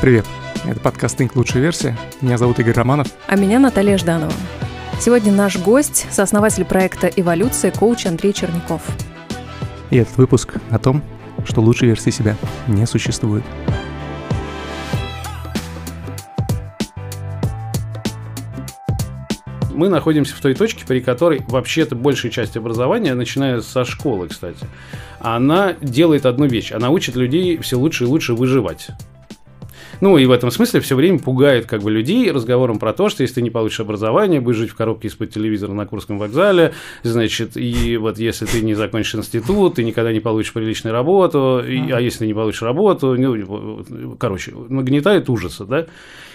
Привет, это подкаст «Think. Лучшая версия». Меня зовут Игорь Романов. А меня Наталья Жданова. Сегодня наш гость – сооснователь проекта «Эволюция» коуч Андрей Черняков. И этот выпуск о том, что лучшей версии себя не существует. мы находимся в той точке, при которой вообще-то большая часть образования, начиная со школы, кстати, она делает одну вещь. Она учит людей все лучше и лучше выживать. Ну, и в этом смысле все время пугает как бы людей разговором про то, что если ты не получишь образование, будешь жить в коробке из-под телевизора на Курском вокзале, значит, и вот если ты не закончишь институт, ты никогда не получишь приличную работу, и, а если не получишь работу, ну, короче, нагнетает ужаса, да.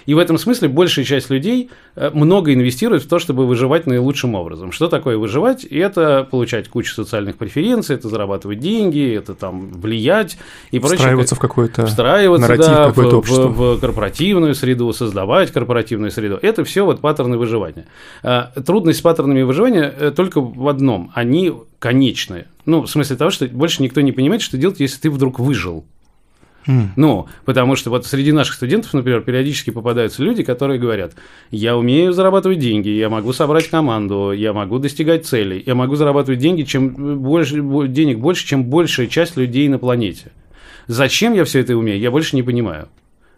И в этом смысле большая часть людей э, много инвестирует в то, чтобы выживать наилучшим образом. Что такое выживать? Это получать кучу социальных преференций, это зарабатывать деньги, это там влиять и прочее. Встраиваться в какой-то встраиваться, нарратив, да, какое-то в, в, в корпоративную среду, создавать корпоративную среду. Это все вот паттерны выживания. Э, трудность с паттернами выживания э, только в одном. Они конечные. Ну, в смысле того, что больше никто не понимает, что делать, если ты вдруг выжил. Mm. Ну, потому что вот среди наших студентов, например, периодически попадаются люди, которые говорят, я умею зарабатывать деньги, я могу собрать команду, я могу достигать целей, я могу зарабатывать деньги, чем больше, денег больше, чем большая часть людей на планете. Зачем я все это умею, я больше не понимаю.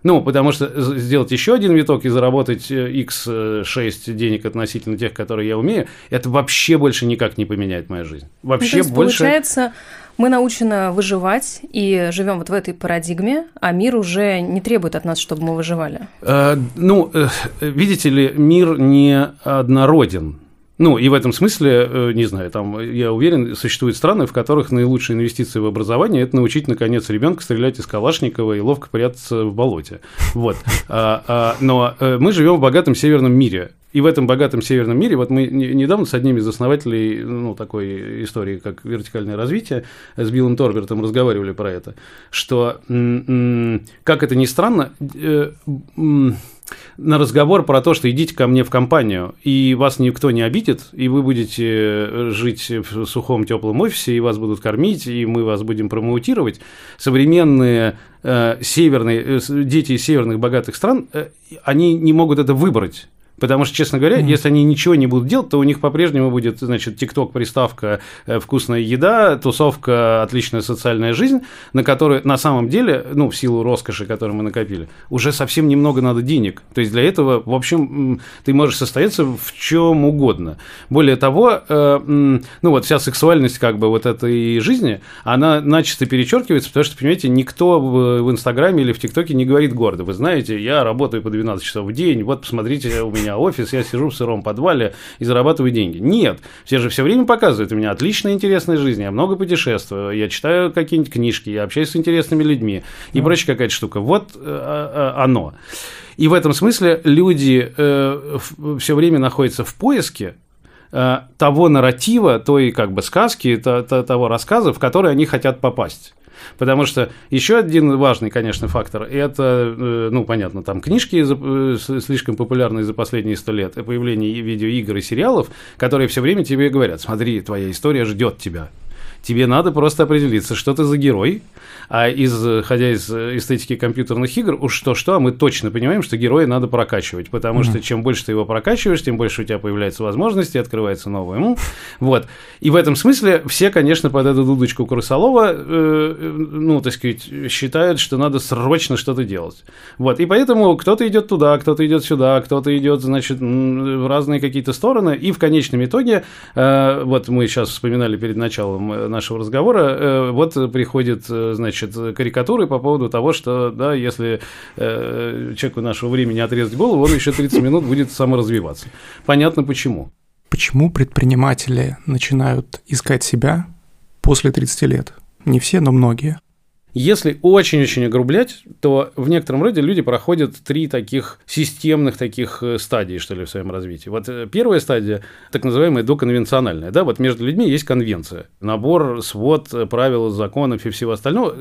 Ну, потому что сделать еще один виток и заработать x6 э, денег относительно тех, которые я умею, это вообще больше никак не поменяет мою жизнь. Вообще ну, то есть, больше... Получается, мы научены выживать и живем вот в этой парадигме, а мир уже не требует от нас, чтобы мы выживали. Э, ну, э, видите ли, мир не однороден. Ну, и в этом смысле, э, не знаю, там, я уверен, существуют страны, в которых наилучшие инвестиции в образование – это научить, наконец, ребенка стрелять из Калашникова и ловко прятаться в болоте. Вот. А, а, но э, мы живем в богатом северном мире, и в этом богатом северном мире, вот мы недавно с одним из основателей ну, такой истории, как вертикальное развитие, с Биллом Торбертом разговаривали про это, что, как это ни странно, э, на разговор про то, что идите ко мне в компанию, и вас никто не обидит, и вы будете э, жить в сухом теплом офисе, и вас будут кормить, и мы вас будем промоутировать, современные э, северные, э, дети из северных богатых стран, э, они не могут это выбрать Потому что, честно говоря, mm-hmm. если они ничего не будут делать, то у них по-прежнему будет, значит, ТикТок, приставка, э, вкусная еда, тусовка, отличная социальная жизнь, на которую на самом деле, ну, в силу роскоши, которую мы накопили, уже совсем немного надо денег. То есть для этого, в общем, ты можешь состояться в чем угодно. Более того, э, ну, вот вся сексуальность как бы вот этой жизни, она начисто перечеркивается, потому что, понимаете, никто в Инстаграме или в ТикТоке не говорит гордо. Вы знаете, я работаю по 12 часов в день, вот посмотрите, у меня меня офис, я сижу в сыром подвале и зарабатываю деньги. Нет, все же все время показывают, у меня отличная интересная жизнь, я много путешествую, я читаю какие-нибудь книжки, я общаюсь с интересными людьми и прочая какая-то штука. Вот э, э, оно. И в этом смысле люди э, все время находятся в поиске э, того нарратива, той как бы сказки, то, то, того рассказа, в который они хотят попасть. Потому что еще один важный, конечно, фактор – это, э, ну, понятно, там книжки э, слишком популярные за последние сто лет, появление видеоигр и сериалов, которые все время тебе говорят, смотри, твоя история ждет тебя. Тебе надо просто определиться, что ты за герой, а исходя из эстетики компьютерных игр, уж что-что, а мы точно понимаем, что героя надо прокачивать, потому mm-hmm. что чем больше ты его прокачиваешь, тем больше у тебя появляется возможности, открывается новое. Ну, вот. И в этом смысле все, конечно, под эту дудочку Крысолова, э, ну, так сказать, считают, что надо срочно что-то делать. Вот. И поэтому кто-то идет туда, кто-то идет сюда, кто-то идет, значит, в разные какие-то стороны, и в конечном итоге, э, вот мы сейчас вспоминали перед началом э, нашего разговора, э, вот приходит, э, значит, карикатуры по поводу того, что, да, если э, человеку нашего времени отрезать голову, он еще 30 минут будет саморазвиваться. Понятно почему. Почему предприниматели начинают искать себя после 30 лет? Не все, но многие. Если очень-очень огрублять, то в некотором роде люди проходят три таких системных таких э, стадии, что ли, в своем развитии. Вот э, первая стадия, так называемая доконвенциональная, да, вот между людьми есть конвенция, набор, свод э, правил, законов и всего остального,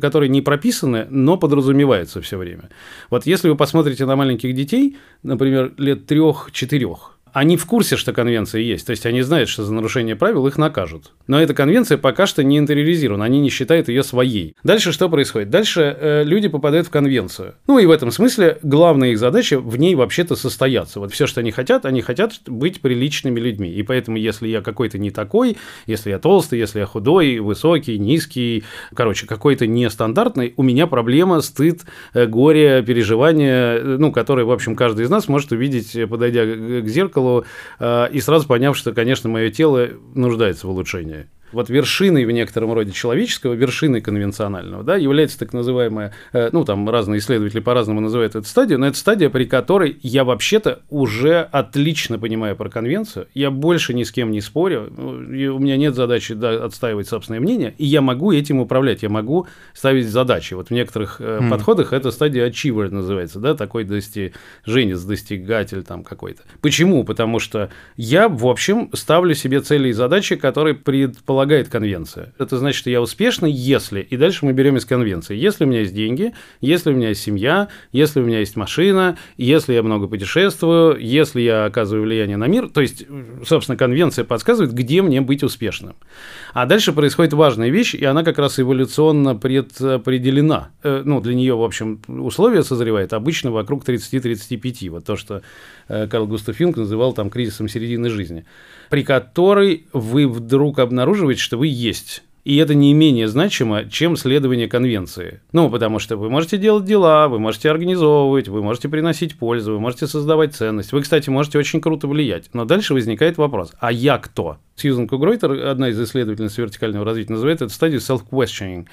которые не прописаны, но подразумеваются все время. Вот если вы посмотрите на маленьких детей, например, лет трех-четырех, они в курсе, что конвенция есть, то есть они знают, что за нарушение правил их накажут. Но эта конвенция пока что не интериоризирована, они не считают ее своей. Дальше что происходит? Дальше э, люди попадают в конвенцию. Ну и в этом смысле главная их задача в ней вообще-то состояться. Вот все, что они хотят, они хотят быть приличными людьми. И поэтому, если я какой-то не такой, если я толстый, если я худой, высокий, низкий, короче, какой-то нестандартный, у меня проблема, стыд, э, горе, переживания, э, ну, которые, в общем, каждый из нас может увидеть, э, подойдя к зеркалу, и сразу поняв, что, конечно, мое тело нуждается в улучшении. Вот вершиной в некотором роде человеческого, вершиной конвенционального, да, является так называемая, э, ну, там разные исследователи по-разному называют эту стадию, но это стадия, при которой я вообще-то уже отлично понимаю про конвенцию, я больше ни с кем не спорю, ну, у меня нет задачи да, отстаивать собственное мнение, и я могу этим управлять, я могу ставить задачи. Вот в некоторых mm. подходах эта стадия achiever называется, да, такой достиженец, достигатель там какой-то. Почему? Потому что я, в общем, ставлю себе цели и задачи, которые предполагают предполагает конвенция. Это значит, что я успешный, если, и дальше мы берем из конвенции, если у меня есть деньги, если у меня есть семья, если у меня есть машина, если я много путешествую, если я оказываю влияние на мир, то есть, собственно, конвенция подсказывает, где мне быть успешным. А дальше происходит важная вещь, и она как раз эволюционно предопределена. Э, ну, для нее, в общем, условия созревают обычно вокруг 30-35. Вот то, что э, Карл Густав Юнг называл там кризисом середины жизни при которой вы вдруг обнаруживаете, что вы есть. И это не менее значимо, чем следование конвенции. Ну, потому что вы можете делать дела, вы можете организовывать, вы можете приносить пользу, вы можете создавать ценность. Вы, кстати, можете очень круто влиять. Но дальше возникает вопрос, а я кто? Сьюзен Кугройтер, одна из исследовательниц вертикального развития, называет эту стадию self-questioning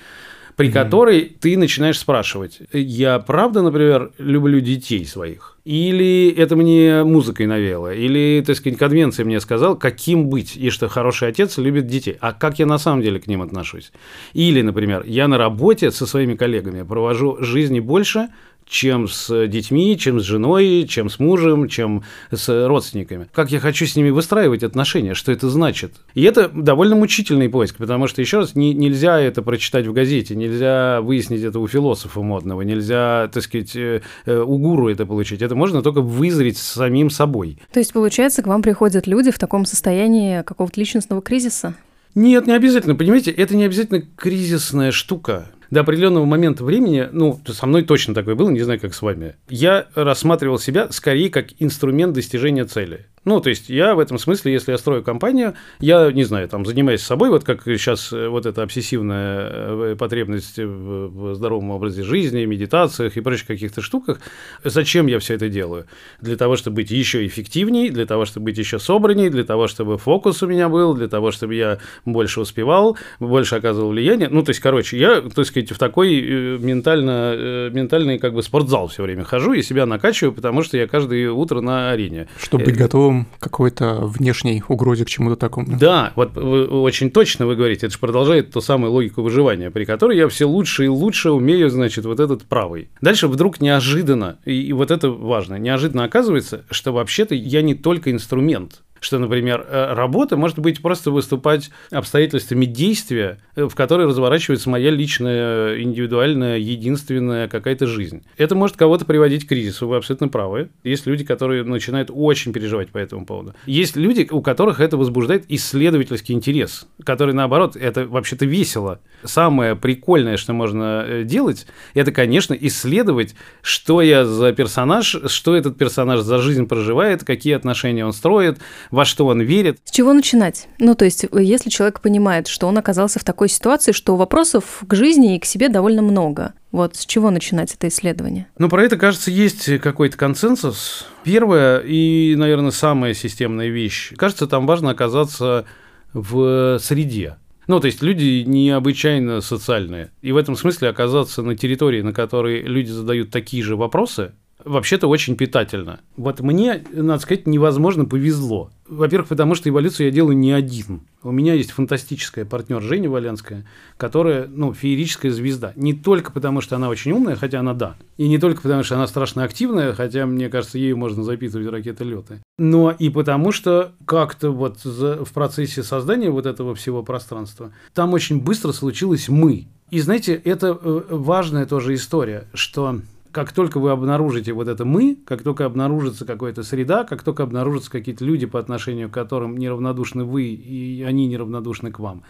при mm-hmm. которой ты начинаешь спрашивать, я правда, например, люблю детей своих? Или это мне музыкой навело? Или, так сказать, конвенция мне сказал, каким быть, и что хороший отец любит детей. А как я на самом деле к ним отношусь? Или, например, я на работе со своими коллегами провожу жизни больше, чем с детьми, чем с женой, чем с мужем, чем с родственниками. Как я хочу с ними выстраивать отношения, что это значит. И это довольно мучительный поиск, потому что, еще раз, не, нельзя это прочитать в газете, нельзя выяснить это у философа модного, нельзя, так сказать, э, э, у гуру это получить. Это можно только вызреть самим собой. То есть, получается, к вам приходят люди в таком состоянии какого-то личностного кризиса? Нет, не обязательно. Понимаете, это не обязательно кризисная штука до определенного момента времени, ну, со мной точно такое было, не знаю, как с вами, я рассматривал себя скорее как инструмент достижения цели. Ну, то есть я в этом смысле, если я строю компанию, я, не знаю, там, занимаюсь собой, вот как сейчас э, вот эта обсессивная э, потребность в здоровом образе жизни, медитациях и прочих каких-то штуках, зачем я все это делаю? Для того, чтобы быть еще эффективней, для того, чтобы быть еще собранней, для того, чтобы фокус у меня был, для того, чтобы я больше успевал, больше оказывал влияние. Ну, то есть, короче, я, так сказать, в такой э, ментально, ментальный как бы спортзал все время хожу и себя накачиваю, потому что я каждое утро на арене. Чтобы быть готовым к какой-то внешней угрозе, к чему-то такому. Да, вот вы, очень точно вы говорите, это же продолжает ту самую логику выживания, при которой я все лучше и лучше умею, значит, вот этот правый. Дальше вдруг неожиданно, и, и вот это важно, неожиданно оказывается, что вообще-то я не только инструмент, что, например, э, работа может быть просто выступать обстоятельствами действия, э, в которой разворачивается моя личная, индивидуальная, единственная какая-то жизнь. Это может кого-то приводить к кризису, вы абсолютно правы. Есть люди, которые начинают очень переживать по этому поводу. Есть люди, у которых это возбуждает исследовательский интерес, который, наоборот, это вообще-то весело. Самое прикольное, что можно э, делать, это, конечно, исследовать, что я за персонаж, что этот персонаж за жизнь проживает, какие отношения он строит, во что он верит. С чего начинать? Ну, то есть, если человек понимает, что он оказался в такой ситуации, что вопросов к жизни и к себе довольно много, вот с чего начинать это исследование? Ну, про это, кажется, есть какой-то консенсус. Первая и, наверное, самая системная вещь. Кажется, там важно оказаться в среде. Ну, то есть люди необычайно социальные. И в этом смысле оказаться на территории, на которой люди задают такие же вопросы, вообще-то очень питательно. Вот мне, надо сказать, невозможно повезло. Во-первых, потому что эволюцию я делаю не один. У меня есть фантастическая партнер Женя Валянская, которая, ну, феерическая звезда. Не только потому, что она очень умная, хотя она да. И не только потому, что она страшно активная, хотя, мне кажется, ею можно запитывать ракеты-леты. Но и потому, что как-то вот в процессе создания вот этого всего пространства там очень быстро случилось «мы». И знаете, это э, важная тоже история, что как только вы обнаружите вот это «мы», как только обнаружится какая-то среда, как только обнаружатся какие-то люди, по отношению к которым неравнодушны вы, и они неравнодушны к вам,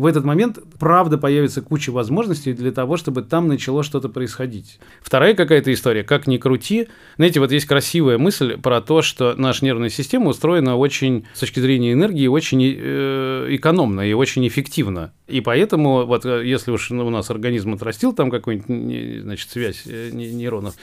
в этот момент, правда, появится куча возможностей для того, чтобы там начало что-то происходить. Вторая какая-то история, как ни крути, знаете, вот есть красивая мысль про то, что наша нервная система устроена очень, с точки зрения энергии, очень э, экономно и очень эффективно. И поэтому, вот э, если уж у нас организм отрастил там какую-нибудь, значит, связь э, нейронов,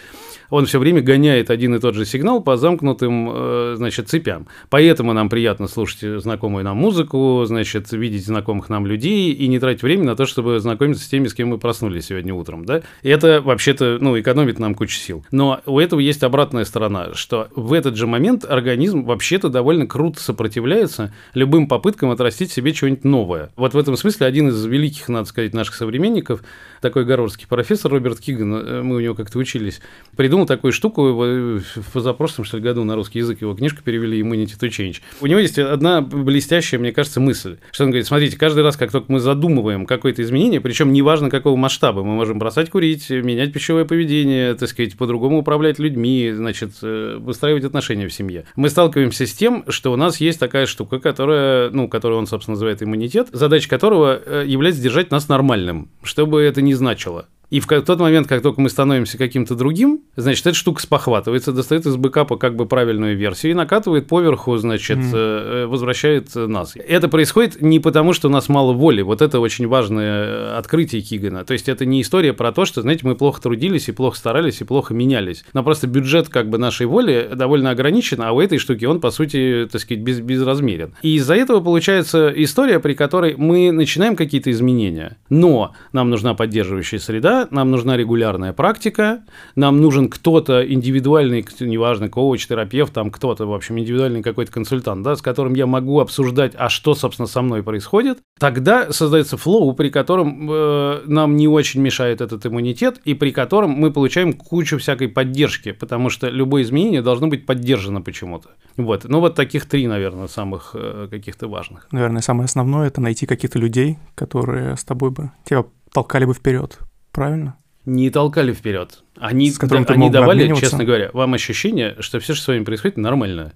он все время гоняет один и тот же сигнал по замкнутым, э, значит, цепям. Поэтому нам приятно слушать знакомую нам музыку, значит, видеть знакомых нам людей и не тратить время на то, чтобы знакомиться с теми, с кем мы проснулись сегодня утром, да. И это вообще-то, ну, экономит нам кучу сил. Но у этого есть обратная сторона, что в этот же момент организм вообще-то довольно круто сопротивляется любым попыткам отрастить себе что-нибудь новое. Вот в этом смысле один из великих, надо сказать, наших современников, такой гарвардский профессор Роберт Киган, э, мы у него как-то учились, придумал такую штуку, в позапрошлом, что ли, году на русский язык его книжку перевели «Immunity to Change». У него есть одна блестящая, мне кажется, мысль, что он говорит, смотрите, каждый раз, как только мы задумываем какое-то изменение, причем неважно какого масштаба, мы можем бросать курить, менять пищевое поведение, так сказать, по-другому управлять людьми, значит, э, выстраивать отношения в семье. Мы сталкиваемся с тем, что у нас есть такая штука, которая, ну, которую он, собственно, называет иммунитет, задача которого э, является держать нас нормальным, чтобы это не значило. И в тот момент, как только мы становимся каким-то другим, значит, эта штука спохватывается, достает из бэкапа как бы правильную версию и накатывает поверху, значит, mm. возвращает нас. Это происходит не потому, что у нас мало воли. Вот это очень важное открытие Кигана. То есть это не история про то, что, знаете, мы плохо трудились и плохо старались и плохо менялись. Но просто бюджет как бы нашей воли довольно ограничен, а у этой штуки он, по сути, так сказать, без, безразмерен. И из-за этого получается история, при которой мы начинаем какие-то изменения, но нам нужна поддерживающая среда, нам нужна регулярная практика, нам нужен кто-то индивидуальный, неважно, коуч, терапевт, там кто-то, в общем, индивидуальный какой-то консультант, да, с которым я могу обсуждать, а что, собственно, со мной происходит. Тогда создается флоу, при котором э, нам не очень мешает этот иммунитет, и при котором мы получаем кучу всякой поддержки, потому что любое изменение должно быть поддержано почему-то. Вот. Ну, вот таких три, наверное, самых э, каких-то важных. Наверное, самое основное – это найти каких-то людей, которые с тобой бы тебя толкали бы вперед правильно? Не толкали вперед. Они, с да, они давали, честно говоря, вам ощущение, что все, что с вами происходит, нормально.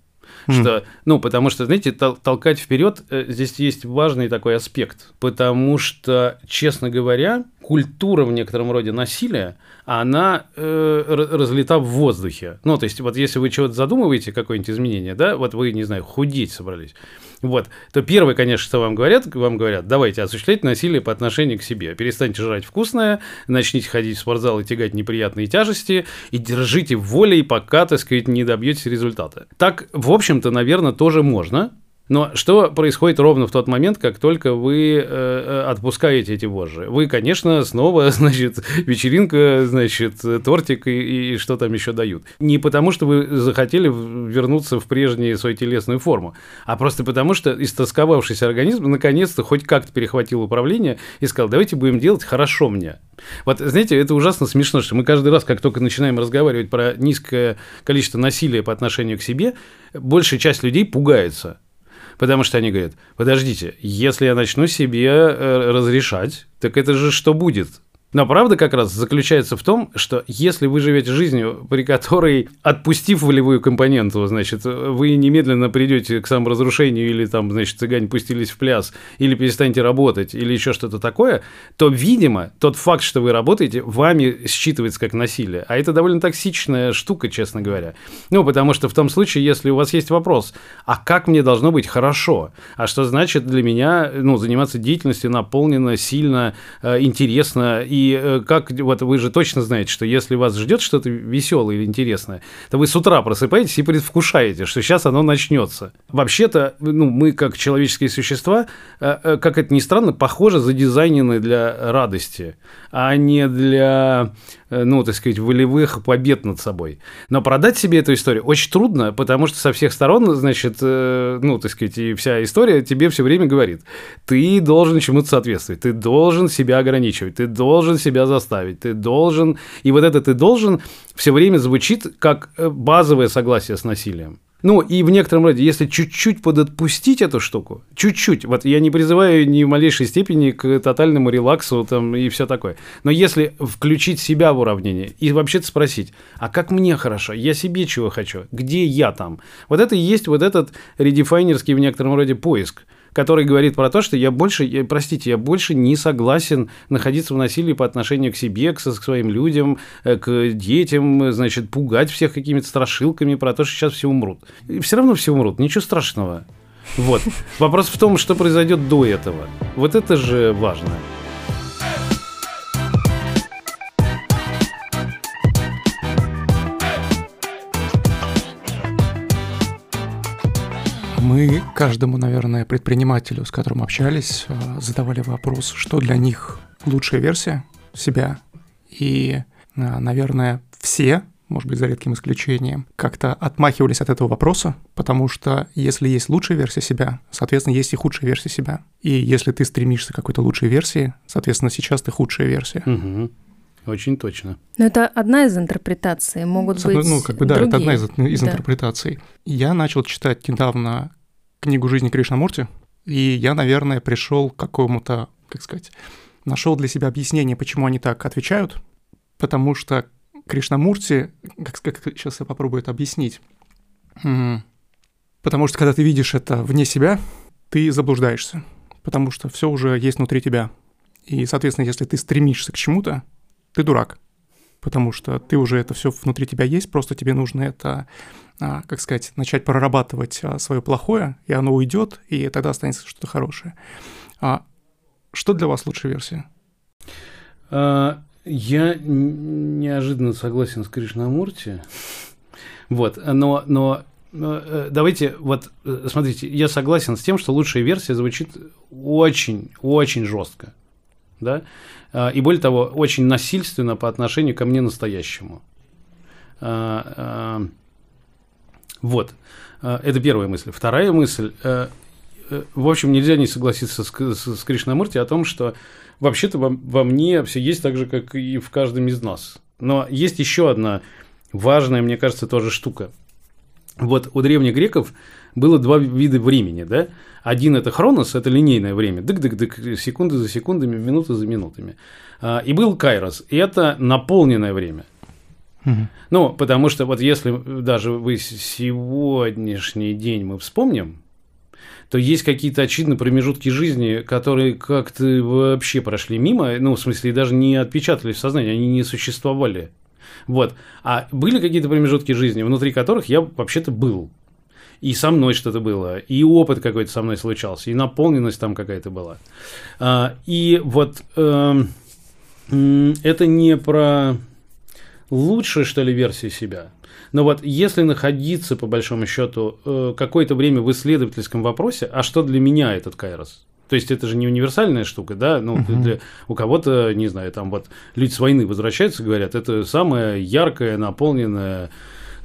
Mm. Что, ну, потому что, знаете, тол- толкать вперед э, здесь есть важный такой аспект. Потому что, честно говоря, культура в некотором роде насилия, она э, разлета в воздухе. Ну, то есть, вот если вы чего-то задумываете, какое-нибудь изменение, да, вот вы, не знаю, худеть собрались, вот, то первое, конечно, что вам говорят, вам говорят, давайте осуществлять насилие по отношению к себе. Перестаньте жрать вкусное, начните ходить в спортзал и тягать неприятные тяжести, и держите волей, пока, так сказать, не добьетесь результата. Так, в общем-то, наверное, тоже можно, но что происходит ровно в тот момент, как только вы э, э, отпускаете эти вожжи? Вы, конечно, снова, значит, вечеринка, значит, тортик и, и что там еще дают. Не потому, что вы захотели вернуться в прежнюю свою телесную форму, а просто потому, что истосковавшийся организм наконец-то хоть как-то перехватил управление и сказал, давайте будем делать хорошо мне. Вот, знаете, это ужасно смешно, что мы каждый раз, как только начинаем разговаривать про низкое количество насилия по отношению к себе, большая часть людей пугается. Потому что они говорят, подождите, если я начну себе э, разрешать, так это же что будет? Но правда как раз заключается в том, что если вы живете жизнью, при которой, отпустив волевую компоненту, значит, вы немедленно придете к саморазрушению или там, значит, цыгане пустились в пляс, или перестанете работать, или еще что-то такое, то, видимо, тот факт, что вы работаете, вами считывается как насилие. А это довольно токсичная штука, честно говоря. Ну, потому что в том случае, если у вас есть вопрос, а как мне должно быть хорошо? А что значит для меня, ну, заниматься деятельностью наполненно, сильно, э, интересно и и э, как, вот вы же точно знаете, что если вас ждет что-то веселое или интересное, то вы с утра просыпаетесь и предвкушаете, что сейчас оно начнется. Вообще-то, ну, мы как человеческие существа, э, э, как это ни странно, похоже задизайнены для радости, а не для ну, так сказать, волевых побед над собой. Но продать себе эту историю очень трудно, потому что со всех сторон, значит, э, ну, так сказать, и вся история тебе все время говорит, ты должен чему-то соответствовать, ты должен себя ограничивать, ты должен себя заставить, ты должен... И вот это «ты должен» все время звучит как э, базовое согласие с насилием. Ну, и в некотором роде, если чуть-чуть подотпустить эту штуку, чуть-чуть, вот я не призываю ни в малейшей степени к тотальному релаксу там и все такое, но если включить себя в уравнение и вообще-то спросить, а как мне хорошо, я себе чего хочу, где я там, вот это и есть вот этот редефайнерский в некотором роде поиск – который говорит про то, что я больше, я, простите, я больше не согласен находиться в насилии по отношению к себе, к, к своим людям, э, к детям, значит, пугать всех какими-то страшилками про то, что сейчас все умрут. И все равно все умрут, ничего страшного. Вот. Вопрос в том, что произойдет до этого. Вот это же важно. Мы каждому, наверное, предпринимателю, с которым общались, э, задавали вопрос, что для них лучшая версия себя. И, э, наверное, все, может быть, за редким исключением, как-то отмахивались от этого вопроса, потому что если есть лучшая версия себя, соответственно, есть и худшая версия себя. И если ты стремишься к какой-то лучшей версии, соответственно, сейчас ты худшая версия. Угу. Очень точно. Но это одна из интерпретаций, могут быть Ну, как бы, да, другие. это одна из, из да. интерпретаций. Я начал читать недавно книгу жизни Кришнамурти, и я, наверное, пришел к какому-то, как сказать, нашел для себя объяснение, почему они так отвечают, потому что Кришнамурти, как, как сейчас я попробую это объяснить, потому что когда ты видишь это вне себя, ты заблуждаешься, потому что все уже есть внутри тебя. И, соответственно, если ты стремишься к чему-то, ты дурак, потому что ты уже это все внутри тебя есть, просто тебе нужно это а, как сказать, начать прорабатывать а, свое плохое, и оно уйдет, и тогда останется что-то хорошее. А что для вас лучшая версия? Я неожиданно согласен с Кришнамурти. Вот, но, но э, давайте, вот, э, смотрите, я согласен с тем, что лучшая версия звучит очень, очень жестко, да, и более того, очень насильственно по отношению ко мне настоящему. Вот. Э, это первая мысль. Вторая мысль. Э, э, в общем, нельзя не согласиться с, с, Кришнамурти о том, что вообще-то во, во мне все есть так же, как и в каждом из нас. Но есть еще одна важная, мне кажется, тоже штука. Вот у древних греков было два вида времени, да? Один это хронос, это линейное время, дык-дык-дык, секунды за секундами, минуты за минутами. А, и был кайрос, и это наполненное время. Угу. Ну, потому что вот если даже вы сегодняшний день мы вспомним, то есть какие-то очевидные промежутки жизни, которые как-то вообще прошли мимо, ну, в смысле, даже не отпечатались в сознании, они не существовали. Вот. А были какие-то промежутки жизни, внутри которых я вообще-то был. И со мной что-то было, и опыт какой-то со мной случался, и наполненность там какая-то была. А, и вот э, это не про лучшая, что ли, версия себя. Но вот если находиться, по большому счету, э, какое-то время в исследовательском вопросе, а что для меня этот Кайрос? То есть это же не универсальная штука, да? Ну, uh-huh. для, у кого-то, не знаю, там вот люди с войны возвращаются, говорят, это самое яркое, наполненное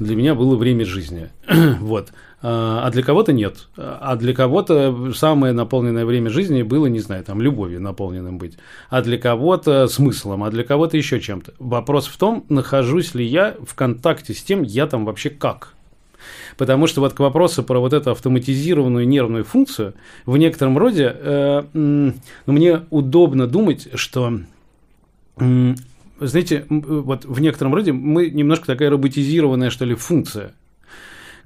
для меня было время жизни. вот. А, а для кого-то нет. А для кого-то самое наполненное время жизни было, не знаю, там, любовью наполненным быть. А для кого-то смыслом, а для кого-то еще чем-то. Вопрос в том, нахожусь ли я в контакте с тем, я там вообще как. Потому что вот к вопросу про вот эту автоматизированную нервную функцию, в некотором роде э, ну, мне удобно думать, что э, знаете, вот в некотором роде мы немножко такая роботизированная, что ли, функция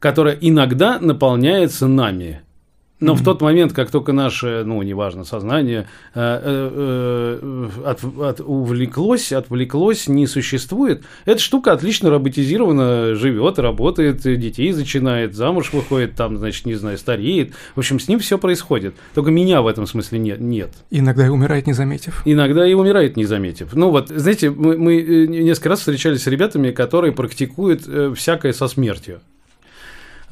которая иногда наполняется нами. Но mm-hmm. в тот момент, как только наше, ну, неважно, сознание э, э, э, от, от, увлеклось, отвлеклось, не существует, эта штука отлично роботизирована, живет, работает, детей зачинает, замуж выходит, там, значит, не знаю, стареет. В общем, с ним все происходит. Только меня в этом смысле нет. нет. Иногда и умирает, не заметив. Иногда и умирает, не заметив. Ну, вот, знаете, мы, мы несколько раз встречались с ребятами, которые практикуют всякое со смертью.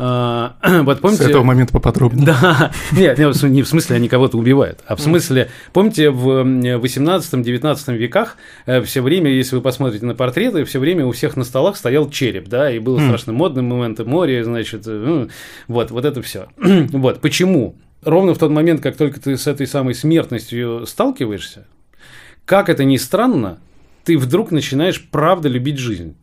А, вот помните... С этого момента поподробнее. Да, нет, не в смысле они кого-то убивают, а в смысле, помните, в 18-19 веках э, все время, если вы посмотрите на портреты, все время у всех на столах стоял череп, да, и было страшно модным моментом море, значит, э, вот, вот это все. вот, почему? Ровно в тот момент, как только ты с этой самой смертностью сталкиваешься, как это ни странно, ты вдруг начинаешь правда любить жизнь.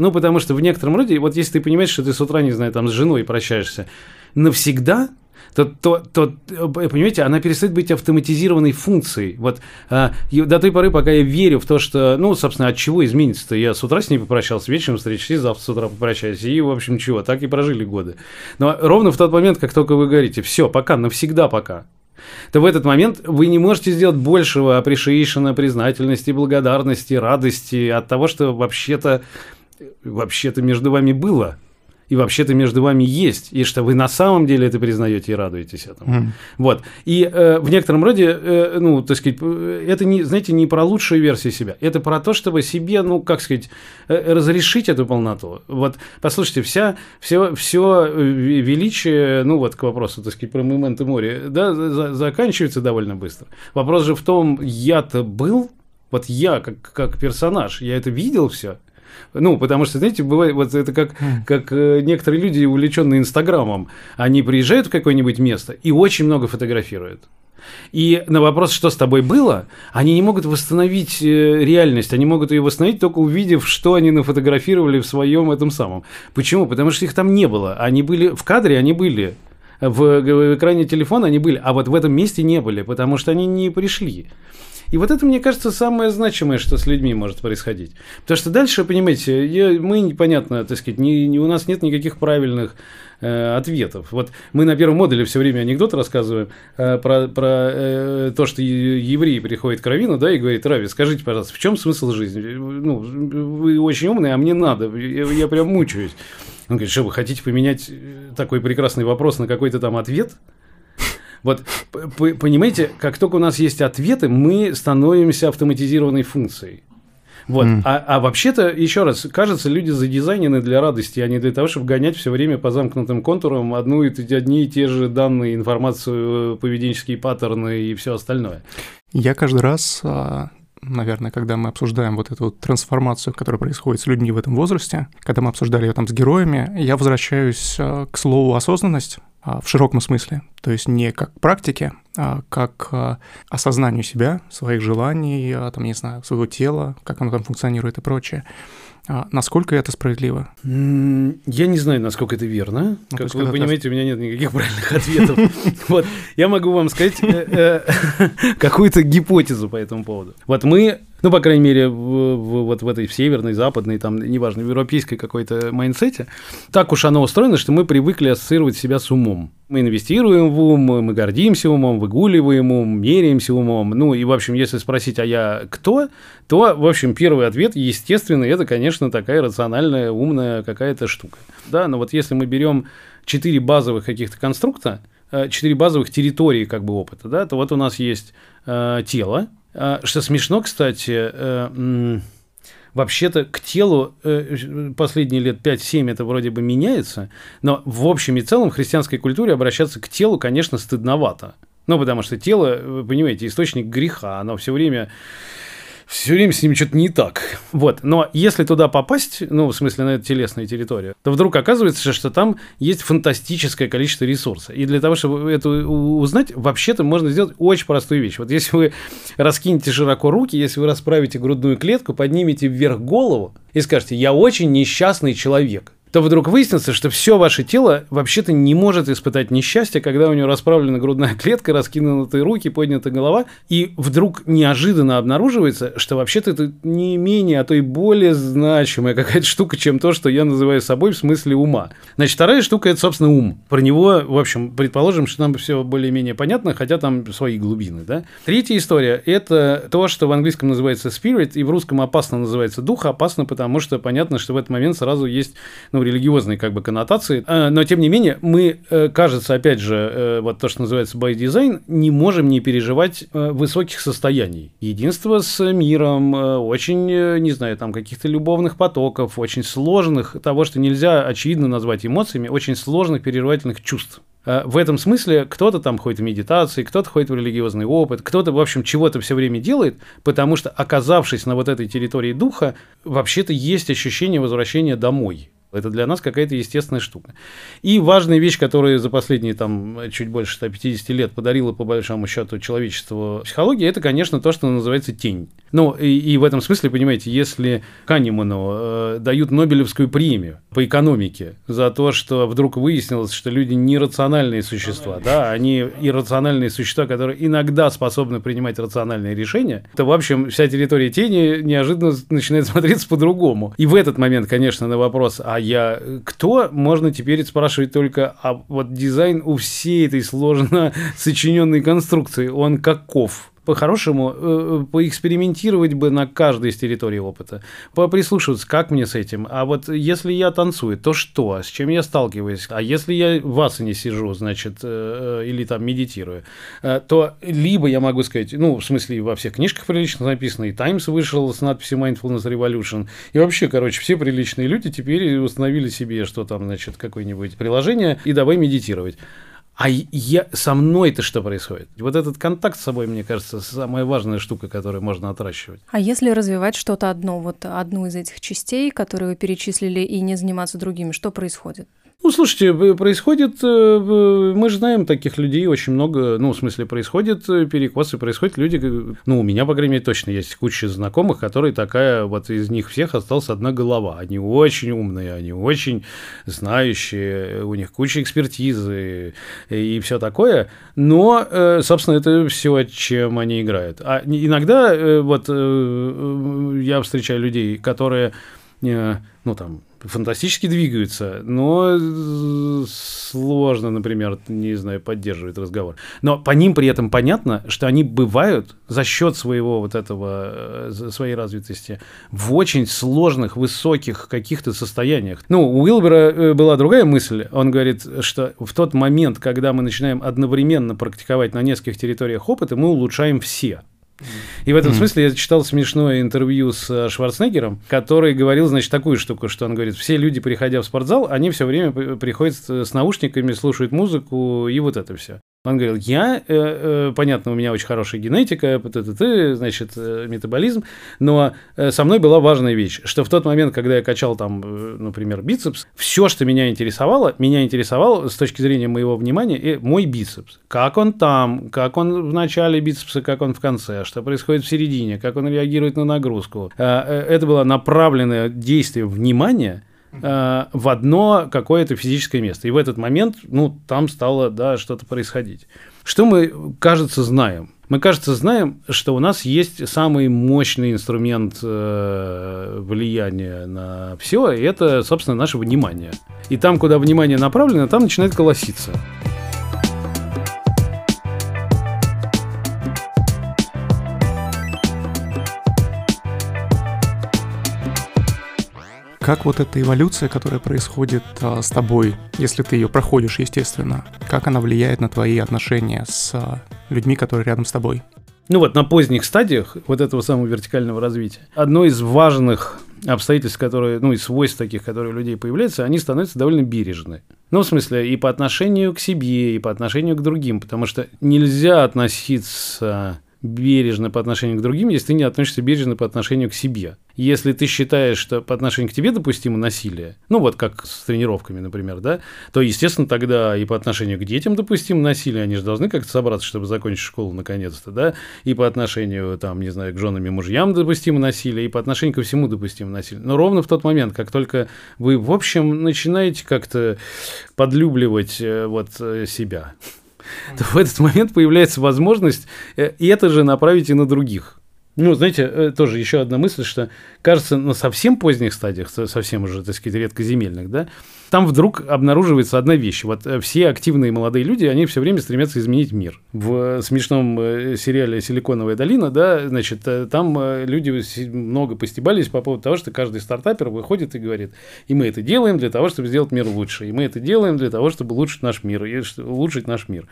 Ну, потому что в некотором роде, вот если ты понимаешь, что ты с утра, не знаю, там с женой прощаешься, навсегда то, то, то, понимаете, она перестает быть автоматизированной функцией. Вот а, до той поры, пока я верю в то, что, ну, собственно, от чего изменится-то? Я с утра с ней попрощался, вечером встречаюсь, завтра с утра попрощаюсь, и, в общем, чего, так и прожили годы. Но ровно в тот момент, как только вы говорите, все, пока, навсегда пока, то в этот момент вы не можете сделать большего апрешейшена, признательности, благодарности, радости от того, что вообще-то вообще-то между вами было и вообще-то между вами есть, и что вы на самом деле это признаете и радуетесь этому. Mm. Вот. И э, в некотором роде, э, ну, так сказать, э, это, не, знаете, не про лучшую версию себя, это про то, чтобы себе, ну, как сказать, э, разрешить эту полноту. Вот, послушайте, вся, все, все величие, ну, вот к вопросу, так сказать, про моменты моря, да, за, заканчивается довольно быстро. Вопрос же в том, я-то был, вот я как, как персонаж, я это видел все, ну, потому что, знаете, бывает, вот это как, как э, некоторые люди, увлеченные Инстаграмом, они приезжают в какое-нибудь место и очень много фотографируют. И на вопрос, что с тобой было, они не могут восстановить э, реальность, они могут ее восстановить только увидев, что они нафотографировали в своем этом самом. Почему? Потому что их там не было. Они были в кадре, они были. В, в экране телефона они были, а вот в этом месте не были, потому что они не пришли. И вот это, мне кажется, самое значимое, что с людьми может происходить. Потому что дальше, понимаете, я, мы непонятно, так сказать, не, не, у нас нет никаких правильных э, ответов. Вот мы на первом модуле все время анекдот рассказываем э, про, про э, то, что еврей приходит к Равину, да, и говорит, Рави, скажите, пожалуйста, в чем смысл жизни? Ну, вы очень умный, а мне надо, я, я прям мучаюсь. Он говорит, что вы хотите поменять такой прекрасный вопрос на какой-то там ответ? Вот понимаете, как только у нас есть ответы, мы становимся автоматизированной функцией. Вот. Mm. А, а вообще-то, еще раз, кажется, люди задизайнены для радости, а не для того, чтобы гонять все время по замкнутым контурам одну и, одни и те же данные, информацию, поведенческие паттерны и все остальное. Я каждый раз а, наверное, когда мы обсуждаем вот эту вот трансформацию, которая происходит с людьми в этом возрасте, когда мы обсуждали ее там с героями, я возвращаюсь а, к слову осознанность, в широком смысле, то есть не как практике, а как а, осознанию себя, своих желаний, а, там, не знаю, своего тела, как оно там функционирует и прочее. Насколько это справедливо? Я не знаю, насколько это верно. Ну, как вы понимаете, у меня нет никаких правильных ответов. Вот, я могу вам сказать э, э, какую-то гипотезу по этому поводу. Вот мы ну, по крайней мере, в, в, вот в этой в северной, западной, там, неважно, в европейской какой-то майнсете, так уж оно устроено, что мы привыкли ассоциировать себя с умом. Мы инвестируем в ум, мы гордимся умом, выгуливаем ум, меряемся умом. Ну, и, в общем, если спросить, а я кто, то, в общем, первый ответ, естественно, это, конечно, такая рациональная, умная какая-то штука. Да, но вот если мы берем четыре базовых каких-то конструкта, э, четыре базовых территории как бы опыта, да, то вот у нас есть э, тело, что смешно, кстати, э, вообще-то к телу э, последние лет 5-7 это вроде бы меняется, но в общем и целом в христианской культуре обращаться к телу, конечно, стыдновато. Ну, потому что тело, вы понимаете, источник греха, оно все время все время с ним что-то не так. Вот. Но если туда попасть, ну, в смысле, на эту телесную территорию, то вдруг оказывается, что там есть фантастическое количество ресурсов. И для того, чтобы это узнать, вообще-то можно сделать очень простую вещь. Вот если вы раскинете широко руки, если вы расправите грудную клетку, поднимете вверх голову и скажете, я очень несчастный человек, то вдруг выяснится, что все ваше тело вообще-то не может испытать несчастье, когда у него расправлена грудная клетка, раскинуты руки, поднята голова, и вдруг неожиданно обнаруживается, что вообще-то это не менее, а то и более значимая какая-то штука, чем то, что я называю собой в смысле ума. Значит, вторая штука – это, собственно, ум. Про него, в общем, предположим, что нам все более-менее понятно, хотя там свои глубины, да. Третья история – это то, что в английском называется spirit, и в русском опасно называется дух. Опасно, потому что понятно, что в этот момент сразу есть, ну, ну, религиозной как бы коннотации. Э, но, тем не менее, мы, э, кажется, опять же, э, вот то, что называется by design, не можем не переживать высоких состояний. Единство с миром, очень, не знаю, там, каких-то любовных потоков, очень сложных, того, что нельзя, очевидно, назвать эмоциями, очень сложных переживательных чувств. В этом смысле кто-то там ходит в медитации, кто-то ходит в религиозный опыт, кто-то, в общем, чего-то все время делает, потому что, оказавшись на вот этой территории духа, вообще-то есть ощущение возвращения домой. Это для нас какая-то естественная штука. И важная вещь, которая за последние там чуть больше 150 лет подарила по большому счету человечеству психологии, это, конечно, то, что называется тень. Ну, и, и в этом смысле, понимаете, если Канеману э, дают Нобелевскую премию по экономике за то, что вдруг выяснилось, что люди нерациональные существа, да, они иррациональные существа, которые иногда способны принимать рациональные решения, то, в общем, вся территория тени неожиданно начинает смотреться по-другому. И в этот момент, конечно, на вопрос, а я кто, можно теперь спрашивать только, а вот дизайн у всей этой сложно сочиненной конструкции, он каков? По-хорошему э, поэкспериментировать бы на каждой из территорий опыта, поприслушиваться, как мне с этим. А вот если я танцую, то что? С чем я сталкиваюсь? А если я в асане сижу, значит, э, или там медитирую, э, то либо я могу сказать, ну, в смысле, во всех книжках прилично написано, и Times вышел с надписью Mindfulness Revolution, и вообще, короче, все приличные люди теперь установили себе, что там, значит, какое-нибудь приложение, и давай медитировать. А я, со мной-то что происходит? Вот этот контакт с собой, мне кажется, самая важная штука, которую можно отращивать. А если развивать что-то одно, вот одну из этих частей, которые вы перечислили, и не заниматься другими, что происходит? Ну, слушайте, происходит, э, мы же знаем таких людей очень много, ну, в смысле, происходит э, перекосы, происходят люди, ну, у меня, по крайней мере, точно есть куча знакомых, которые такая, вот из них всех осталась одна голова. Они очень умные, они очень знающие, у них куча экспертизы и все такое, но, э, собственно, это все, чем они играют. А иногда, вот, я встречаю людей, которые, ну, там, фантастически двигаются, но сложно, например, не знаю, поддерживать разговор. Но по ним при этом понятно, что они бывают за счет своего вот этого, э, своей развитости в очень сложных, высоких каких-то состояниях. Ну, у Уилбера э, была другая мысль. Он говорит, что в тот момент, когда мы начинаем одновременно практиковать на нескольких территориях опыта, мы улучшаем все. И в этом mm-hmm. смысле я читал смешное интервью с э, Шварценеггером, который говорил, значит, такую штуку, что он говорит, все люди, приходя в спортзал, они все время приходят с наушниками, слушают музыку и вот это все. Он говорил, я, э, э, понятно, у меня очень хорошая генетика, ты, значит, э, метаболизм, но э, со мной была важная вещь, что в тот момент, когда я качал там, э, например, бицепс, все, что меня интересовало, меня интересовало с точки зрения моего внимания э, мой бицепс. Как он там, как он в начале бицепса, как он в конце, что происходит в середине, как он реагирует на нагрузку. Э, э, это было направленное действие внимания – э, в одно какое-то физическое место. И в этот момент, ну, там стало, да, что-то происходить. Что мы, кажется, знаем? Мы, кажется, знаем, что у нас есть самый мощный инструмент э, влияния на все, и это, собственно, наше внимание. И там, куда внимание направлено, там начинает колоситься. Как вот эта эволюция, которая происходит а, с тобой, если ты ее проходишь, естественно, как она влияет на твои отношения с а, людьми, которые рядом с тобой? Ну вот на поздних стадиях вот этого самого вертикального развития одно из важных обстоятельств, которые, ну и свойств таких, которые у людей появляются, они становятся довольно бережны. Ну, в смысле, и по отношению к себе, и по отношению к другим, потому что нельзя относиться бережно по отношению к другим, если ты не относишься бережно по отношению к себе. Если ты считаешь, что по отношению к тебе допустимо насилие, ну вот как с тренировками, например, да, то, естественно, тогда и по отношению к детям допустимо насилие, они же должны как-то собраться, чтобы закончить школу наконец-то, да, и по отношению, там, не знаю, к женам и мужьям допустимо насилие, и по отношению ко всему допустимо насилие. Но ровно в тот момент, как только вы, в общем, начинаете как-то подлюбливать э, вот э, себя, то в этот момент появляется возможность э, и это же направить и на других. Ну, знаете, э, тоже еще одна мысль, что кажется, на совсем поздних стадиях, совсем уже, так сказать, редкоземельных, да, там вдруг обнаруживается одна вещь. Вот э, все активные молодые люди, они все время стремятся изменить мир. В смешном сериале «Силиконовая долина», да, значит, там люди много постебались по поводу того, что каждый стартапер выходит и говорит, и мы это делаем для того, чтобы сделать мир лучше, и мы это делаем для того, чтобы улучшить наш мир, и улучшить наш мир.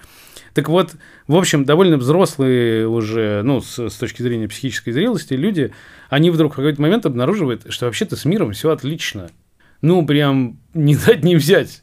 Так вот, в общем, довольно взрослые уже, ну, с, с точки зрения психической зрелости, люди, они вдруг в какой-то момент обнаруживают, что вообще-то с миром все отлично. Ну, прям не дать не взять.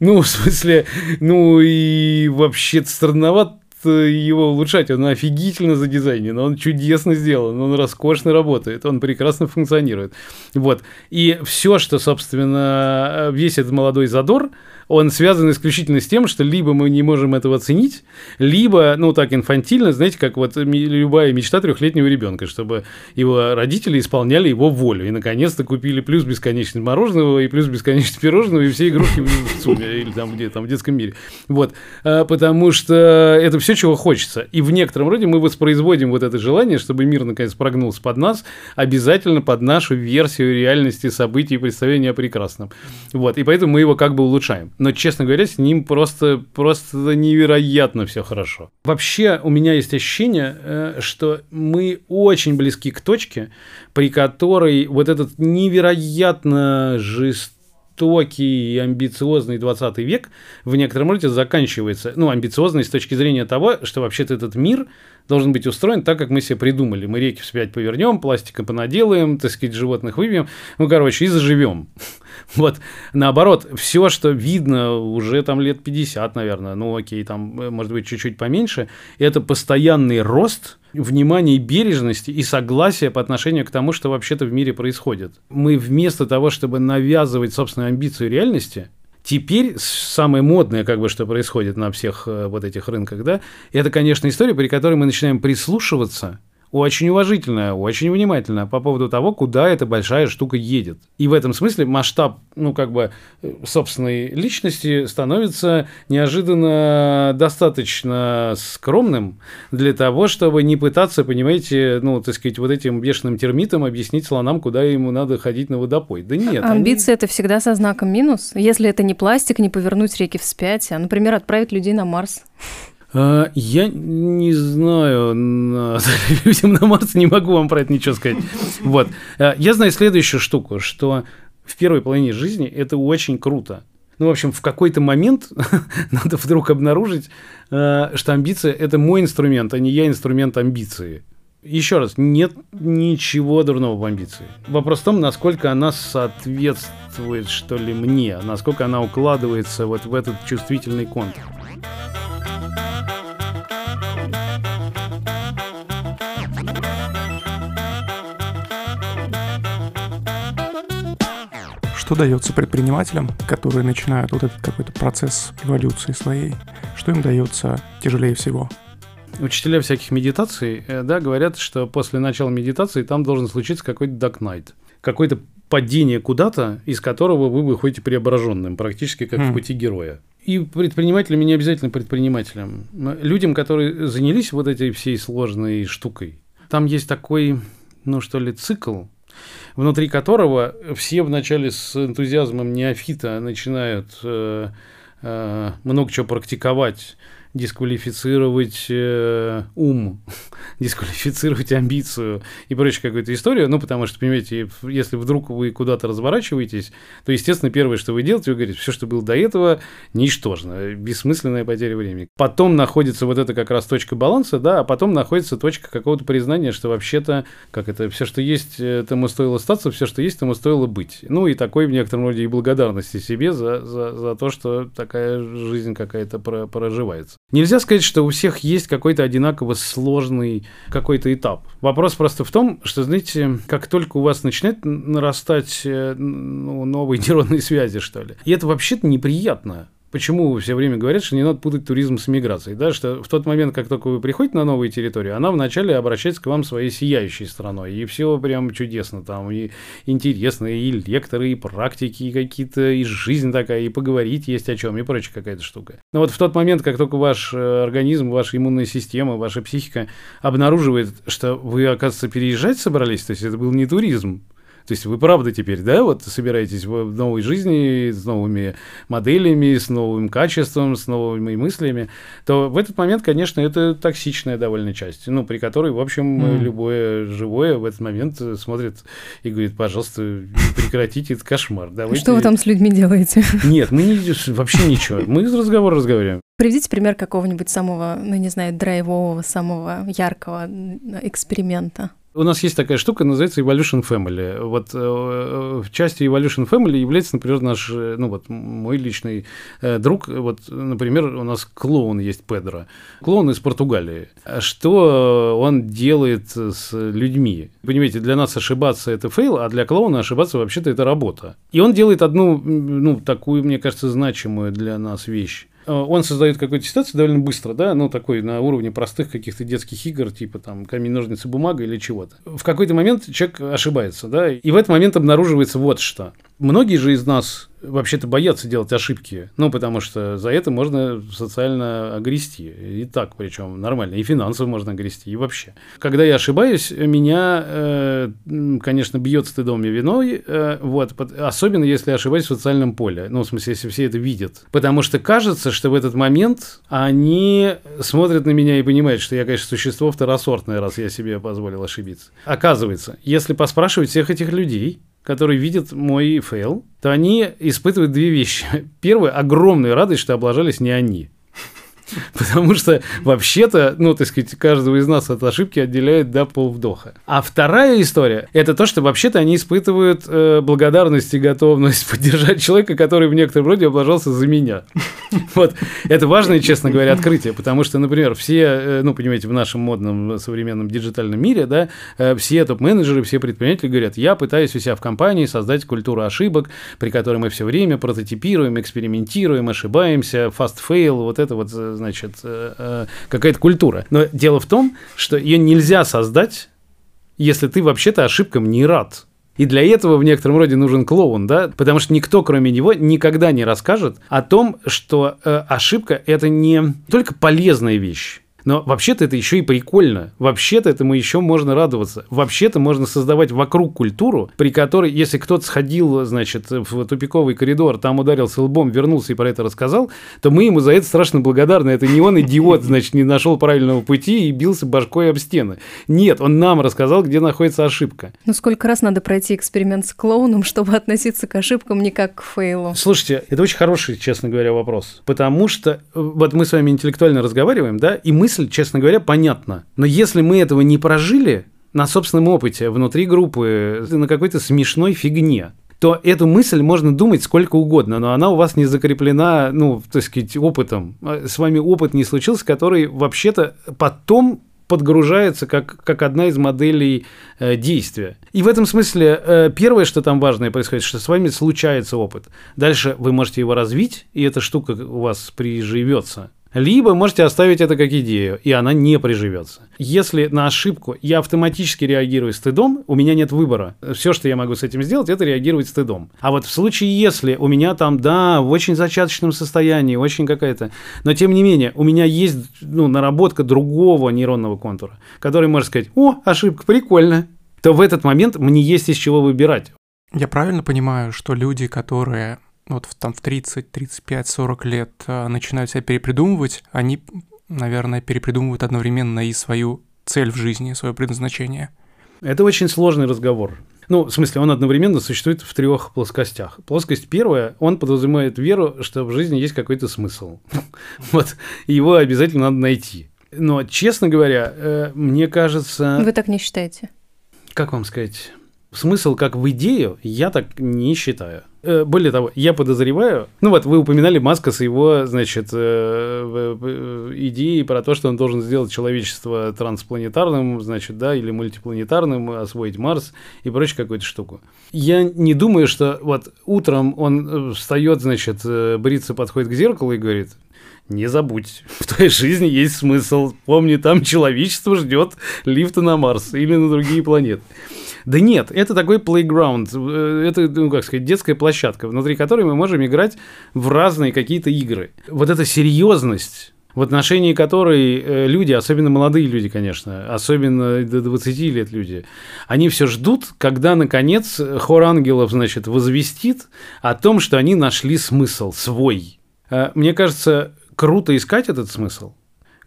Ну, в смысле, ну и вообще странновато его улучшать. Он офигительно задизайнен, он чудесно сделан, он роскошно работает, он прекрасно функционирует. Вот. И все, что, собственно, весь этот молодой задор, он связан исключительно с тем, что либо мы не можем этого оценить, либо, ну, так инфантильно, знаете, как вот любая мечта трехлетнего ребенка, чтобы его родители исполняли его волю и, наконец-то, купили плюс бесконечность мороженого и плюс бесконечность пирожного и все игрушки в ЦУМе или там где там в детском мире. Вот. А, потому что это все, чего хочется. И в некотором роде мы воспроизводим вот это желание, чтобы мир, наконец, прогнулся под нас, обязательно под нашу версию реальности событий и представления о прекрасном. Вот. И поэтому мы его как бы улучшаем но, честно говоря, с ним просто, просто невероятно все хорошо. Вообще, у меня есть ощущение, э, что мы очень близки к точке, при которой вот этот невероятно жестокий и амбициозный 20 век в некотором роде заканчивается. Ну, амбициозный с точки зрения того, что вообще-то этот мир должен быть устроен так, как мы себе придумали. Мы реки вспять повернем, пластика понаделаем, так сказать, животных выбьем. Ну, короче, и заживем. Вот, наоборот, все, что видно уже там лет 50, наверное, ну окей, там, э, может быть, чуть-чуть поменьше, это постоянный рост внимания и бережности и согласия по отношению к тому, что вообще-то в мире происходит. Мы вместо того, чтобы навязывать собственную амбицию реальности, Теперь самое модное, как бы, что происходит на всех э, вот этих рынках, да, это, конечно, история, при которой мы начинаем прислушиваться очень уважительная, очень внимательная по поводу того, куда эта большая штука едет. И в этом смысле масштаб, ну, как бы, собственной личности становится неожиданно достаточно скромным для того, чтобы не пытаться, понимаете, ну, так сказать, вот этим бешеным термитам объяснить слонам, куда ему надо ходить на водопой. Да нет. Амбиции они... это всегда со знаком минус. Если это не пластик, не повернуть реки вспять, а, например, отправить людей на Марс. А, я не знаю, людям на Марс не могу вам про это ничего сказать. Вот. А, я знаю следующую штуку, что в первой половине жизни это очень круто. Ну, в общем, в какой-то момент надо вдруг обнаружить, а, что амбиция – это мой инструмент, а не я инструмент амбиции. Еще раз, нет ничего дурного в амбиции. Вопрос в том, насколько она соответствует, что ли, мне, насколько она укладывается вот в этот чувствительный контур. Что дается предпринимателям, которые начинают вот этот какой-то процесс эволюции своей? Что им дается тяжелее всего? Учителя всяких медитаций, э, да, говорят, что после начала медитации там должен случиться какой-то night, какое-то падение куда-то, из которого вы выходите преображенным, практически как mm. в пути героя. И предпринимателям, и не обязательно предпринимателям, людям, которые занялись вот этой всей сложной штукой, там есть такой, ну что ли, цикл, внутри которого все вначале с энтузиазмом неофита начинают э, э, много чего практиковать дисквалифицировать э, ум, дисквалифицировать амбицию и прочая какую-то историю. Ну, потому что, понимаете, если вдруг вы куда-то разворачиваетесь, то, естественно, первое, что вы делаете, вы говорите, все, что было до этого, ничтожно, бессмысленная потеря времени. Потом находится вот эта как раз точка баланса, да, а потом находится точка какого-то признания, что вообще-то, как это, все, что есть, этому стоило статься, все, что есть, тому стоило быть. Ну, и такой в некотором роде и благодарности себе за, за, за то, что такая жизнь какая-то проживается. Нельзя сказать, что у всех есть какой-то одинаково сложный какой-то этап. Вопрос просто в том, что, знаете, как только у вас начинает нарастать э, ну, новые нейронные связи, что ли, и это вообще-то неприятно. Почему все время говорят, что не надо путать туризм с миграцией? Да? Что в тот момент, как только вы приходите на новую территорию, она вначале обращается к вам своей сияющей страной. И все прям чудесно там, и интересно, и лекторы, и практики, и какие-то, и жизнь такая, и поговорить есть о чем, и прочая какая-то штука. Но вот в тот момент, как только ваш э, организм, ваша иммунная система, ваша психика обнаруживает, что вы, оказывается, переезжать собрались, то есть это был не туризм, то есть вы правда теперь, да, вот собираетесь в новой жизни с новыми моделями, с новым качеством, с новыми мыслями, то в этот момент, конечно, это токсичная довольно часть, ну, при которой, в общем, mm. любое живое в этот момент смотрит и говорит, пожалуйста, прекратите этот кошмар. Давайте... Что вы там с людьми делаете? Нет, мы не, вообще ничего. Мы из разговора разговариваем. Приведите пример какого-нибудь самого, ну не знаю, драйвового, самого яркого эксперимента У нас есть такая штука, называется Evolution Family. Вот э, в части Evolution Family является, например, наш, э, ну вот мой личный э, друг. Вот, например, у нас клоун есть Педро. Клоун из Португалии. Что он делает с людьми? Понимаете, для нас ошибаться это fail, а для клоуна ошибаться вообще-то это работа. И он делает одну, ну, такую, мне кажется, значимую для нас вещь. Э, он создает какую-то ситуацию довольно быстро, да, ну, такой на уровне простых каких-то детских игр, типа там камень, ножницы, бумага или чего-то. В какой-то момент человек ошибается, да, и в этот момент обнаруживается вот что. Многие же из нас вообще-то боятся делать ошибки, ну, потому что за это можно социально огрести, и так причем нормально, и финансово можно огрести, и вообще. Когда я ошибаюсь, меня, э, конечно, бьет стыдом и виной, э, вот, особенно если ошибаюсь в социальном поле, ну, в смысле, если все это видят, потому что кажется, что в этот момент они смотрят на меня и понимают, что я, конечно, существо второсортное, раз я себе позволил ошибиться. Оказывается, если поспрашивать всех этих людей, которые видят мой fail, то они испытывают две вещи. Первое – огромную радость, что облажались не они. Потому что вообще-то, ну, так сказать, каждого из нас от ошибки отделяет до полвдоха. А вторая история – это то, что вообще-то они испытывают э, благодарность и готовность поддержать человека, который в некотором роде облажался за меня. Вот. Это важное, честно говоря, открытие, потому что, например, все, э, ну, понимаете, в нашем модном современном диджитальном мире, да, э, все топ-менеджеры, все предприниматели говорят, я пытаюсь у себя в компании создать культуру ошибок, при которой мы все время прототипируем, экспериментируем, ошибаемся, fast fail, вот это вот э, значит, э, э, какая-то культура. Но дело в том, что ее нельзя создать, если ты вообще-то ошибкам не рад. И для этого в некотором роде нужен клоун, да, потому что никто, кроме него, никогда не расскажет о том, что э, ошибка это не только полезная вещь, но вообще-то это еще и прикольно. Вообще-то этому еще можно радоваться. Вообще-то можно создавать вокруг культуру, при которой, если кто-то сходил, значит, в тупиковый коридор, там ударился лбом, вернулся и про это рассказал, то мы ему за это страшно благодарны. Это не он идиот, значит, не нашел правильного пути и бился башкой об стены. Нет, он нам рассказал, где находится ошибка. Ну сколько раз надо пройти эксперимент с клоуном, чтобы относиться к ошибкам не как к фейлу? Слушайте, это очень хороший, честно говоря, вопрос. Потому что э, вот мы с вами интеллектуально разговариваем, да, и мысль мысль, честно говоря, понятна. Но если мы этого не прожили на собственном опыте, внутри группы, на какой-то смешной фигне, то эту мысль можно думать сколько угодно, но она у вас не закреплена, ну, так сказать, опытом. С вами опыт не случился, который вообще-то потом подгружается как, как одна из моделей э, действия. И в этом смысле э, первое, что там важное происходит, что с вами случается опыт. Дальше вы можете его развить, и эта штука у вас приживется. Либо можете оставить это как идею, и она не приживется. Если на ошибку я автоматически реагирую стыдом, у меня нет выбора. Все, что я могу с этим сделать, это реагировать стыдом. А вот в случае, если у меня там, да, в очень зачаточном состоянии, очень какая-то, но тем не менее, у меня есть ну, наработка другого нейронного контура, который может сказать, о, ошибка, прикольно, то в этот момент мне есть из чего выбирать. Я правильно понимаю, что люди, которые вот в, там в 30, 35, 40 лет а, начинают себя перепридумывать, они, наверное, перепридумывают одновременно и свою цель в жизни, свое предназначение. Это очень сложный разговор. Ну, в смысле, он одновременно существует в трех плоскостях. Плоскость первая, он подразумевает веру, что в жизни есть какой-то смысл. Вот, его обязательно надо найти. Но, честно говоря, э, мне кажется... Вы так не считаете? Как вам сказать? Смысл как в идею я так не считаю. Э, более того, я подозреваю, ну вот вы упоминали Маска с его, значит, э, идеей про то, что он должен сделать человечество транспланетарным, значит, да, или мультипланетарным, освоить Марс и прочую какую-то штуку. Я не думаю, что вот утром он э, встает, значит, брится, подходит к зеркалу и говорит, не забудь, в твоей жизни есть смысл. Помни, там человечество ждет лифта на Марс или на другие планеты. Да нет, это такой playground, э, это, ну, как сказать, детская площадка, внутри которой мы можем играть в разные какие-то игры. Вот эта серьезность в отношении которой э, люди, особенно молодые люди, конечно, особенно до 20 лет люди, они все ждут, когда, наконец, хор ангелов, значит, возвестит о том, что они нашли смысл свой. Э, мне кажется, круто искать этот смысл,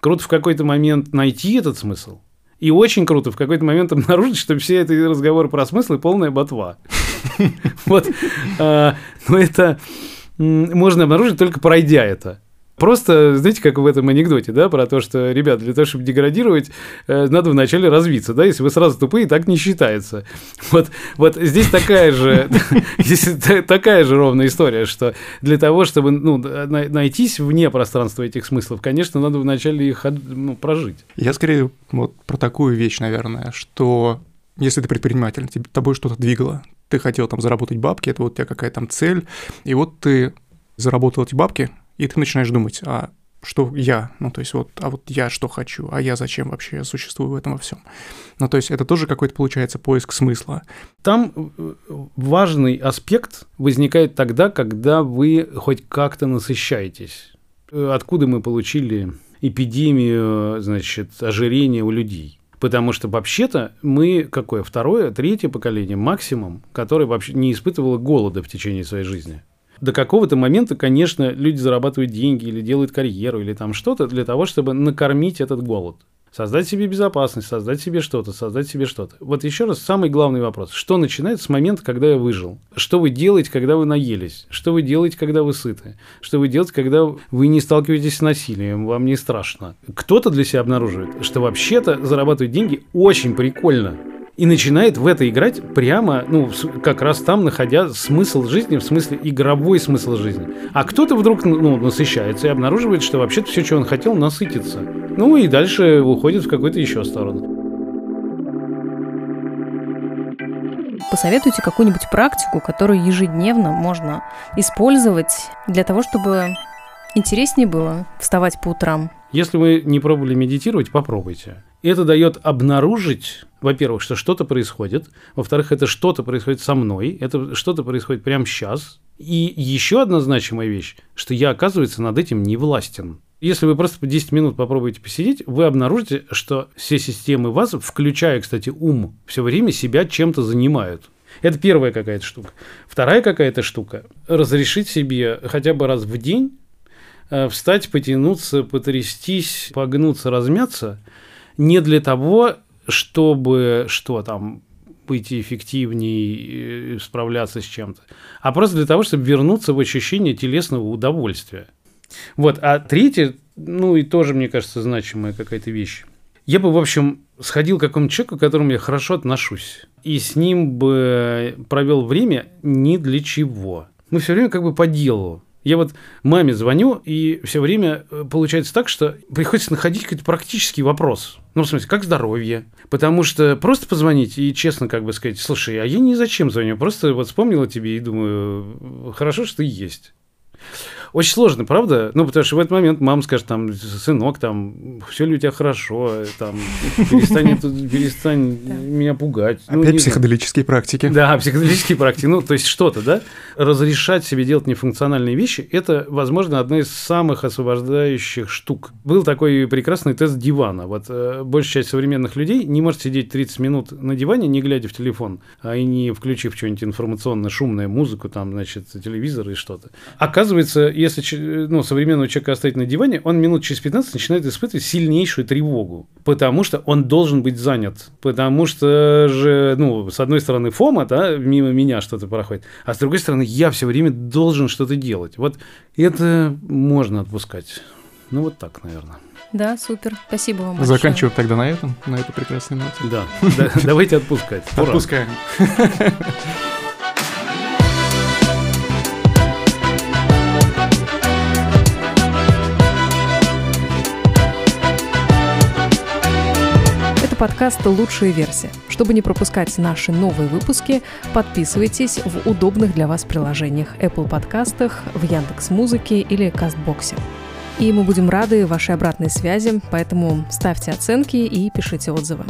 круто в какой-то момент найти этот смысл – и очень круто в какой-то момент обнаружить, что все эти разговоры про смыслы полная ботва. Вот. А, но это можно обнаружить только пройдя это. Просто, знаете, как в этом анекдоте, да, про то, что, ребят, для того, чтобы деградировать, э, надо вначале развиться, да, если вы сразу тупые, так не считается. Вот, вот здесь такая же, такая же ровная история, что для того, чтобы ну, найтись вне пространства этих смыслов, конечно, надо вначале их ну, прожить. Я скорее вот про такую вещь, наверное, что если ты предприниматель, тебе, тобой что-то двигало, ты хотел там заработать бабки, это вот у тебя какая-то там цель, и вот ты заработал эти бабки, и ты начинаешь думать, а что я, ну, то есть вот, а вот я что хочу, а я зачем вообще существую в этом во всем. Ну, то есть это тоже какой-то, получается, поиск смысла. Там э, важный аспект возникает тогда, когда вы хоть как-то насыщаетесь. Откуда мы получили эпидемию, значит, ожирения у людей? Потому что вообще-то мы какое? Второе, третье поколение максимум, которое вообще не испытывало голода в течение своей жизни до какого-то момента, конечно, люди зарабатывают деньги или делают карьеру или там что-то для того, чтобы накормить этот голод. Создать себе безопасность, создать себе что-то, создать себе что-то. Вот еще раз, самый главный вопрос. Что начинается с момента, когда я выжил? Что вы делаете, когда вы наелись? Что вы делаете, когда вы сыты? Что вы делаете, когда вы не сталкиваетесь с насилием, вам не страшно? Кто-то для себя обнаруживает, что вообще-то зарабатывать деньги очень прикольно и начинает в это играть прямо, ну, как раз там, находя смысл жизни, в смысле игровой смысл жизни. А кто-то вдруг ну, насыщается и обнаруживает, что вообще-то все, что он хотел, насытиться. Ну и дальше уходит в какую-то еще сторону. Посоветуйте какую-нибудь практику, которую ежедневно можно использовать для того, чтобы интереснее было вставать по утрам. Если вы не пробовали медитировать, попробуйте. Это дает обнаружить, во-первых, что что-то происходит, во-вторых, это что-то происходит со мной, это что-то происходит прямо сейчас. И еще одна значимая вещь, что я, оказывается, над этим не властен. Если вы просто по 10 минут попробуете посидеть, вы обнаружите, что все системы вас, включая, кстати, ум, все время себя чем-то занимают. Это первая какая-то штука. Вторая какая-то штука – разрешить себе хотя бы раз в день э, встать, потянуться, потрястись, погнуться, размяться – не для того, чтобы что там быть эффективнее, справляться с чем-то, а просто для того, чтобы вернуться в ощущение телесного удовольствия. Вот, а третье, ну и тоже, мне кажется, значимая какая-то вещь. Я бы, в общем, сходил к какому-то человеку, к которому я хорошо отношусь, и с ним бы провел время ни для чего. Мы все время как бы по делу. Я вот маме звоню, и все время э, получается так, что приходится находить какой-то практический вопрос. Ну, в смысле, как здоровье? Потому что просто позвонить и честно как бы сказать, слушай, а я ни зачем звоню, просто вот вспомнила тебе и думаю, хорошо, что ты есть. Очень сложно, правда? Ну, потому что в этот момент мама скажет, там, сынок, там, все ли у тебя хорошо, там, перестань, перестань меня пугать. Ну, Опять психоделические практики. Да, психоделические практики. Ну, то есть что-то, да? Разрешать себе делать нефункциональные вещи – это, возможно, одна из самых освобождающих штук. Был такой прекрасный тест дивана. Вот э, большая часть современных людей не может сидеть 30 минут на диване, не глядя в телефон, а и не включив что-нибудь информационно-шумное, музыку, там, значит, телевизор и что-то. Оказывается, если ну, современного человека оставить на диване, он минут через 15 начинает испытывать сильнейшую тревогу, потому что он должен быть занят, потому что же, ну, с одной стороны, Фома, да, мимо меня что-то проходит, а с другой стороны, я все время должен что-то делать. Вот это можно отпускать. Ну, вот так, наверное. Да, супер. Спасибо вам большое. Заканчиваем тогда на этом, на этой прекрасной ноте. Да, давайте отпускать. Отпускаем. Подкаст «Лучшая версия». Чтобы не пропускать наши новые выпуски, подписывайтесь в удобных для вас приложениях Apple подкастах, в Яндекс Музыке или Кастбоксе. И мы будем рады вашей обратной связи, поэтому ставьте оценки и пишите отзывы.